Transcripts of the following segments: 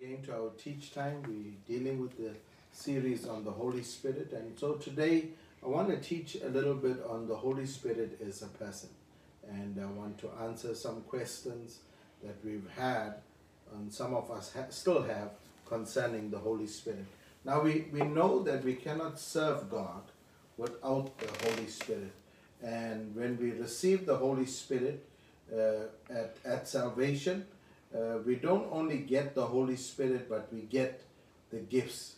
Again to our teach time, we're dealing with the series on the Holy Spirit, and so today I want to teach a little bit on the Holy Spirit as a person, and I want to answer some questions that we've had, and some of us ha- still have concerning the Holy Spirit. Now we, we know that we cannot serve God without the Holy Spirit, and when we receive the Holy Spirit uh, at, at salvation, uh, we don't only get the Holy Spirit, but we get the gifts.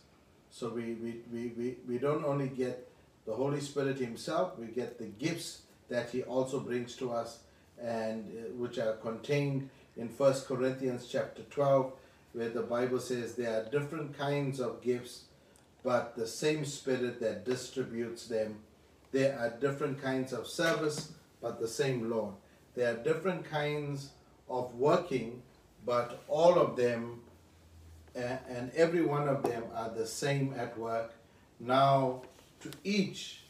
So we, we, we, we, we don't only get the Holy Spirit Himself, we get the gifts that He also brings to us, and uh, which are contained in First Corinthians chapter 12, where the Bible says there are different kinds of gifts, but the same Spirit that distributes them. There are different kinds of service, but the same Lord. There are different kinds of working, but all of them and every one of them are the same at work. Now, to each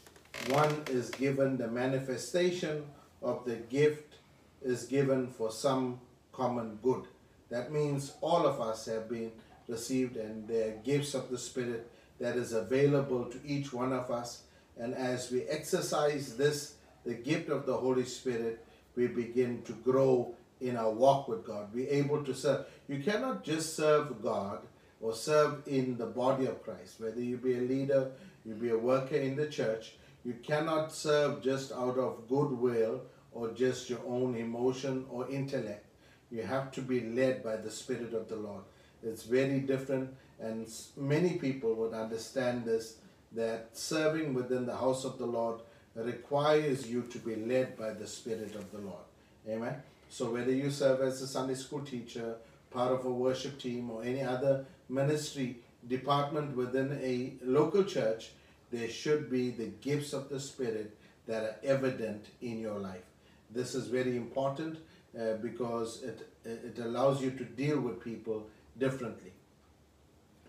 one is given the manifestation of the gift is given for some common good. That means all of us have been received, and are gifts of the Spirit that is available to each one of us. And as we exercise this, the gift of the Holy Spirit, we begin to grow in our walk with God. We're able to serve. You cannot just serve God or serve in the body of Christ, whether you be a leader, you be a worker in the church. You cannot serve just out of goodwill or just your own emotion or intellect. You have to be led by the Spirit of the Lord. It's very different, and many people would understand this that serving within the house of the Lord requires you to be led by the Spirit of the Lord. Amen. So whether you serve as a Sunday school teacher, part of a worship team, or any other ministry department within a local church, there should be the gifts of the Spirit that are evident in your life. This is very important uh, because it, it allows you to deal with people differently.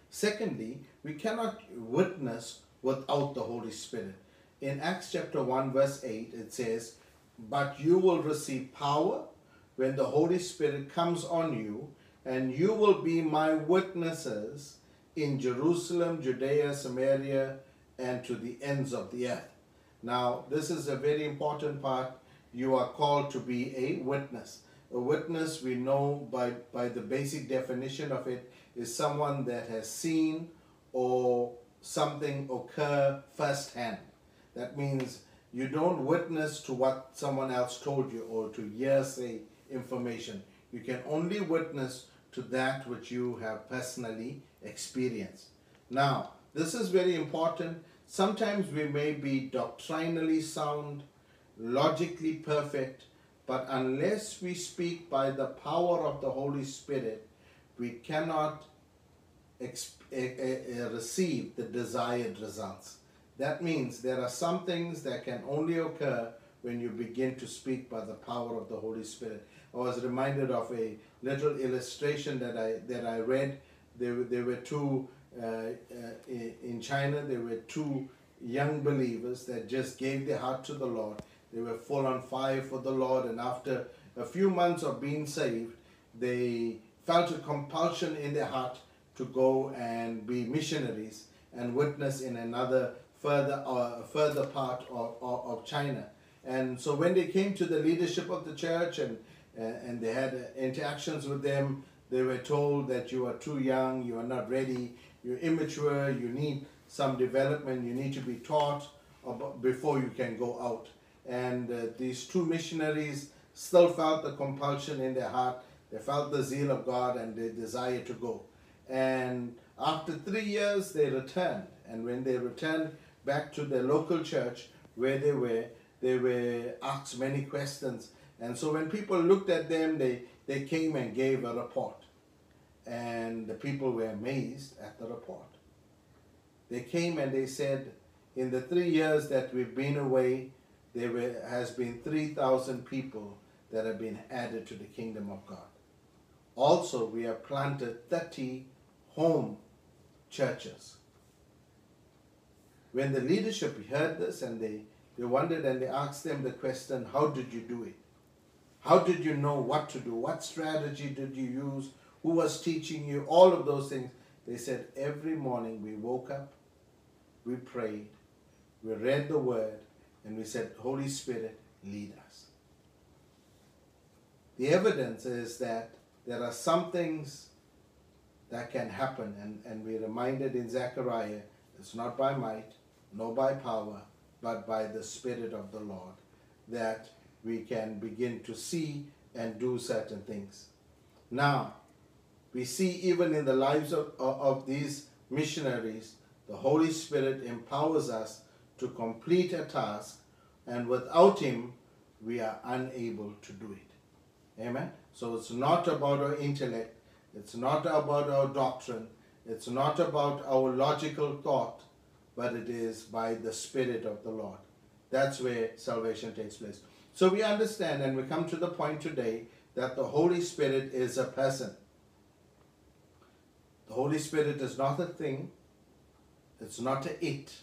Secondly, we cannot witness without the Holy Spirit. In Acts chapter 1, verse 8, it says, But you will receive power when the Holy Spirit comes on you, and you will be my witnesses in Jerusalem, Judea, Samaria, and to the ends of the earth. Now, this is a very important part. You are called to be a witness. A witness, we know by, by the basic definition of it, is someone that has seen or something occur firsthand. That means you don't witness to what someone else told you or to hearsay information. You can only witness to that which you have personally experienced. Now, this is very important. Sometimes we may be doctrinally sound, logically perfect, but unless we speak by the power of the Holy Spirit, we cannot eh, eh, eh, receive the desired results. That means there are some things that can only occur when you begin to speak by the power of the Holy Spirit. I was reminded of a little illustration that I that I read. There, there were two uh, uh, in in China. There were two young believers that just gave their heart to the Lord. They were full on fire for the Lord, and after a few months of being saved, they felt a compulsion in their heart to go and be missionaries and witness in another further uh, further part of, of, of China. And so when they came to the leadership of the church and and they had uh, interactions with them, they were told that you are too young, you are not ready, you're immature, you need some development, you need to be taught before you can go out. And uh, these two missionaries still felt the compulsion in their heart. They felt the zeal of God and the desire to go. And after three years, they returned. And when they returned back to their local church where they were, they were asked many questions. And so when people looked at them, they, they came and gave a report. And the people were amazed at the report. They came and they said, in the three years that we've been away, there were, has been 3,000 people that have been added to the kingdom of God. Also, we have planted 30 home churches. When the leadership heard this and they, they wondered and they asked them the question, How did you do it? How did you know what to do? What strategy did you use? who was teaching you, all of those things. They said every morning we woke up, we prayed, we read the word, and we said, Holy Spirit, lead us. The evidence is that there are some things that can happen, and, and we're reminded in Zechariah, it's not by might, nor by power, but by the Spirit of the Lord, that we can begin to see and do certain things. Now, we see even in the lives of, of these missionaries, the Holy Spirit empowers us to complete a task, and without Him, we are unable to do it. Amen? So it's not about our intellect, it's not about our doctrine, it's not about our logical thought, but it is by the Spirit of the Lord. That's where salvation takes place. So we understand and we come to the point today that the Holy Spirit is a person. The Holy Spirit is not a thing, it's not a it.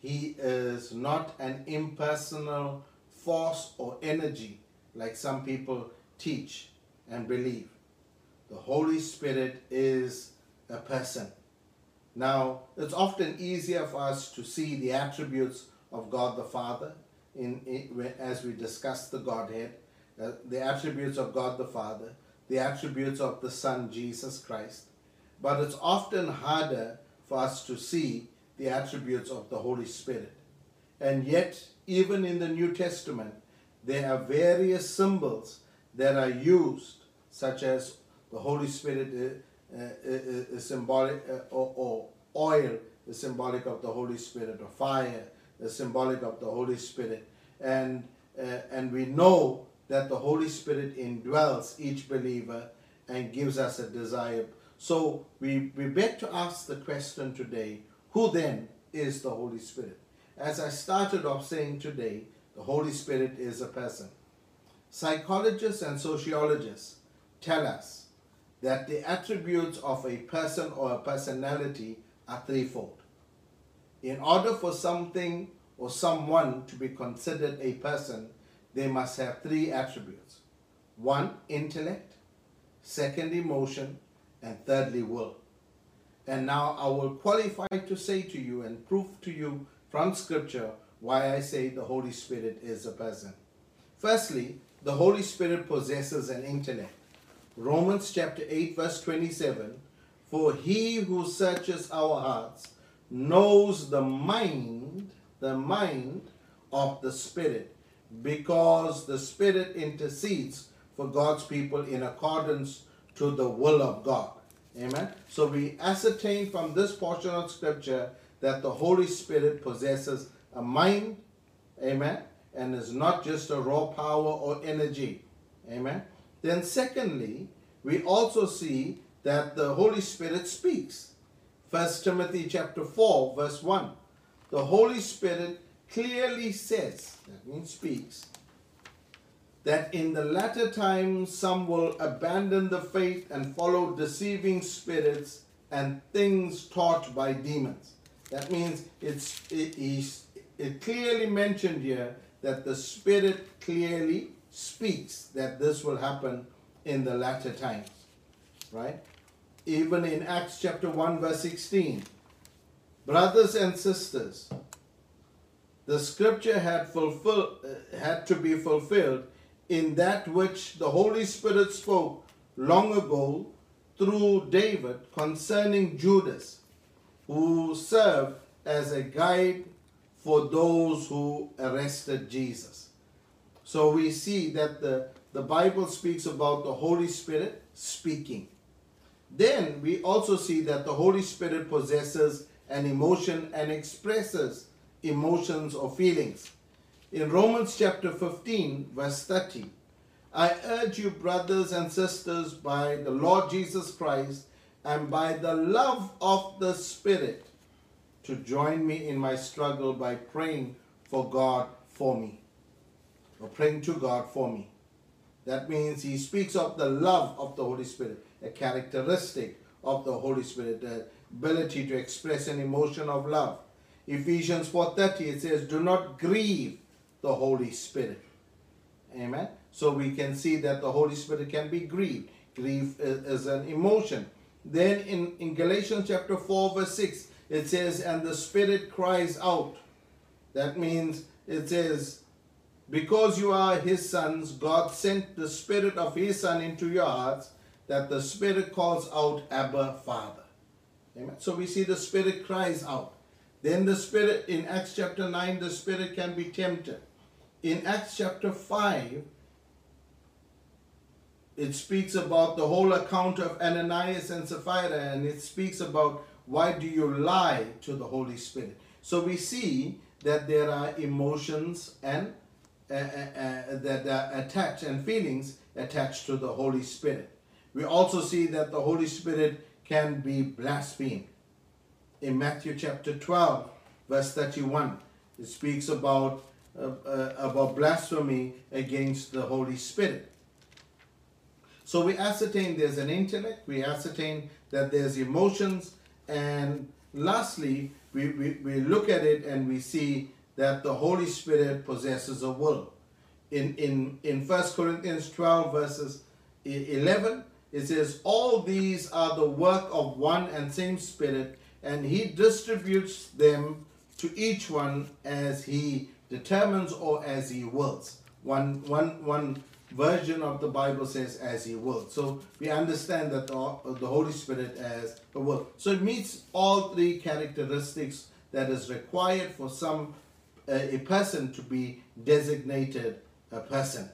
He is not an impersonal force or energy like some people teach and believe. The Holy Spirit is a person. Now, it's often easier for us to see the attributes of God the Father in, in as we discuss the Godhead, uh, the attributes of God the Father, the attributes of the Son Jesus Christ. But it's often harder for us to see the attributes of the Holy Spirit. And yet, even in the New Testament, there are various symbols that are used, such as the Holy Spirit uh, uh, uh is symbolic, uh, or, or oil is symbolic of the Holy Spirit, or fire symbolic of the Holy Spirit. And, uh, and we know that the Holy Spirit indwells each believer and gives us a desire. So we, we beg to ask the question today who then is the Holy Spirit? As I started off saying today, the Holy Spirit is a person. Psychologists and sociologists tell us that the attributes of a person or a personality are threefold. In order for something or someone to be considered a person, they must have three attributes. One, intellect, second, emotion, and thirdly, will. And now I will qualify to say to you and prove to you from Scripture why I say the Holy Spirit is a person. Firstly, the Holy Spirit possesses an intellect. Romans chapter 8, verse 27 For he who searches our hearts knows the mind the mind of the Spirit because the Spirit intercedes for God's people in accordance to the will of God. Amen. So we ascertain from this portion of Scripture that the Holy Spirit possesses a mind, amen, and is not just a raw power or energy. Amen. Then, secondly, we also see that the Holy Spirit speaks. First Timothy chapter 4, verse 1 the Holy Spirit clearly says, that means speaks, that in the latter times some will abandon the faith and follow deceiving spirits and things taught by demons. That means it's it is it clearly mentioned here that the Spirit clearly speaks that this will happen in the latter times. Right? Even in Acts chapter 1, verse 16, Brothers and sisters, the scripture had fulfilled uh, had to be fulfilled in that which the Holy Spirit spoke long ago through David concerning Judas, who served as a guide for those who arrested Jesus. So we see that the, the Bible speaks about the Holy Spirit speaking. Then we also see that the Holy Spirit possesses an emotion and expresses emotions or feelings. In Romans chapter 15, verse 30, I urge you, brothers and sisters, by the Lord Jesus Christ and by the love of the Spirit, to join me in my struggle by praying for God for me, or praying to God for me. That means he speaks of the love of the Holy Spirit, a characteristic of the Holy Spirit, the ability to express an emotion of love. Ephesians 4:30 it says do not grieve the Holy Spirit. Amen. So we can see that the Holy Spirit can be grieved. Grief is, an emotion. Then in, in Galatians chapter 4, verse 6, it says, And the Spirit cries out. That means it says, Because you are His sons, God sent the Spirit of His Son into your hearts, that the Spirit calls out, Abba, Father. Amen. So we see the Spirit cries out. Then the Spirit, in Acts chapter 9, the Spirit can be tempted. In Acts chapter 5, it speaks about the whole account of Ananias and Sapphira, and it speaks about why do you lie to the Holy Spirit. So we see that there are emotions and uh, uh, uh, that are attached and feelings attached to the Holy Spirit. We also see that the Holy Spirit can be blasphemed. In Matthew chapter 12, verse 31, it speaks about uh, uh, about blasphemy against the Holy Spirit. So we ascertain there's an intellect, we ascertain that there's emotions, and lastly, we, we, we look at it and we see that the Holy Spirit possesses a will. In, in, in 1 Corinthians 12, verses 11, it says, All these are the work of one and same Spirit, and He distributes them to each one as He determines or as He wills. One, one, one version of the Bible says as he wills. So we understand that the, the Holy Spirit as a will. So it meets all three characteristics that is required for some uh, a person to be designated a person.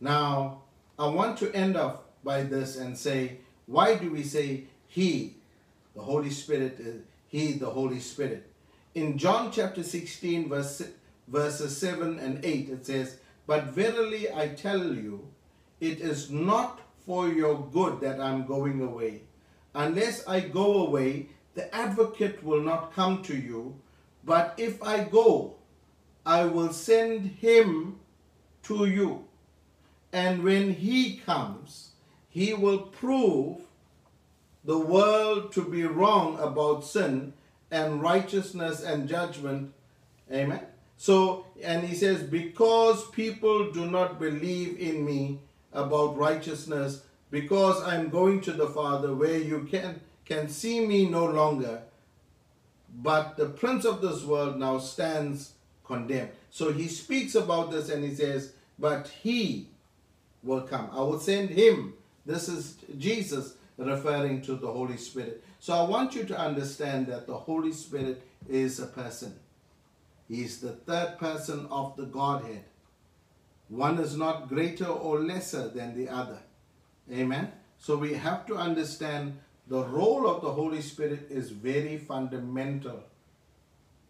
Now, I want to end off by this and say, why do we say he, the Holy Spirit, uh, he, the Holy Spirit? In John chapter 16, verse, verses 7 and 8, it says, but verily I tell you, it is not for your good that I'm going away. Unless I go away, the advocate will not come to you. But if I go, I will send him to you. And when he comes, he will prove the world to be wrong about sin and righteousness and judgment. Amen. So, and he says, because people do not believe in me about righteousness, because I'm going to the Father where you can, can see me no longer, but the prince of this world now stands condemned. So he speaks about this and he says, but he will come. I will send him. This is Jesus referring to the Holy Spirit. So I want you to understand that the Holy Spirit is a person. He is the third person of the Godhead. One is not greater or lesser than the other. Amen. So we have to understand the role of the Holy Spirit is very fundamental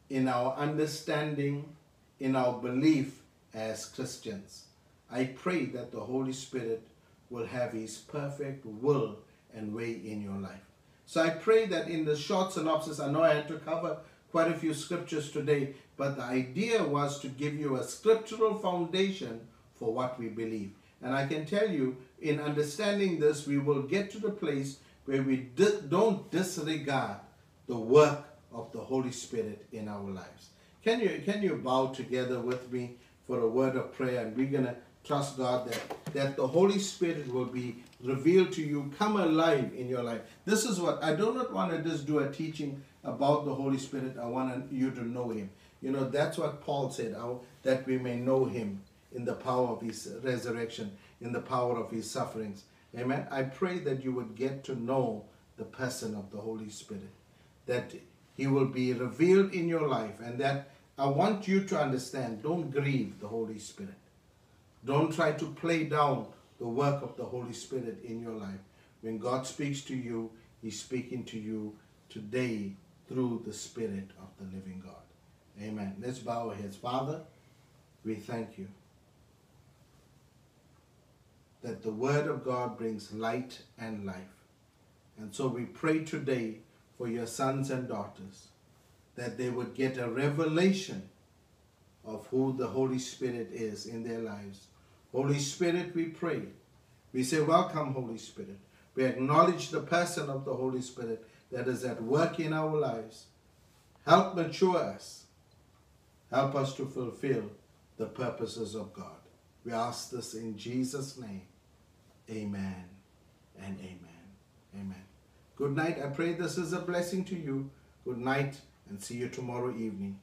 in our understanding, in our belief as Christians. I pray that the Holy Spirit will have His perfect will and way in your life. So I pray that in the short synopsis, I know I had to cover quite a few scriptures today, but the idea was to give you a scriptural foundation for what we believe. And I can tell you, in understanding this, we will get to the place where we di- don't disregard the work of the Holy Spirit in our lives. Can you, can you bow together with me for a word of prayer? And we're going to trust God that, that the Holy Spirit will be revealed to you, come alive in your life. This is what I do not want to just do a teaching about the Holy Spirit. I want you to know Him. You know, that's what Paul said, that we may know him in the power of his resurrection, in the power of his sufferings. Amen. I pray that you would get to know the person of the Holy Spirit, that he will be revealed in your life, and that I want you to understand don't grieve the Holy Spirit. Don't try to play down the work of the Holy Spirit in your life. When God speaks to you, He's speaking to you today through the Spirit of the living God. Amen. Let's bow our heads. Father, we thank you that the Word of God brings light and life. And so we pray today for your sons and daughters that they would get a revelation of who the Holy Spirit is in their lives. Holy Spirit, we pray. We say, Welcome, Holy Spirit. We acknowledge the person of the Holy Spirit that is at work in our lives. Help mature us Help us to fulfill the purposes of God. We ask this in Jesus' name. Amen and amen. Amen. Good night. I pray this is a blessing to you. Good night and see you tomorrow evening.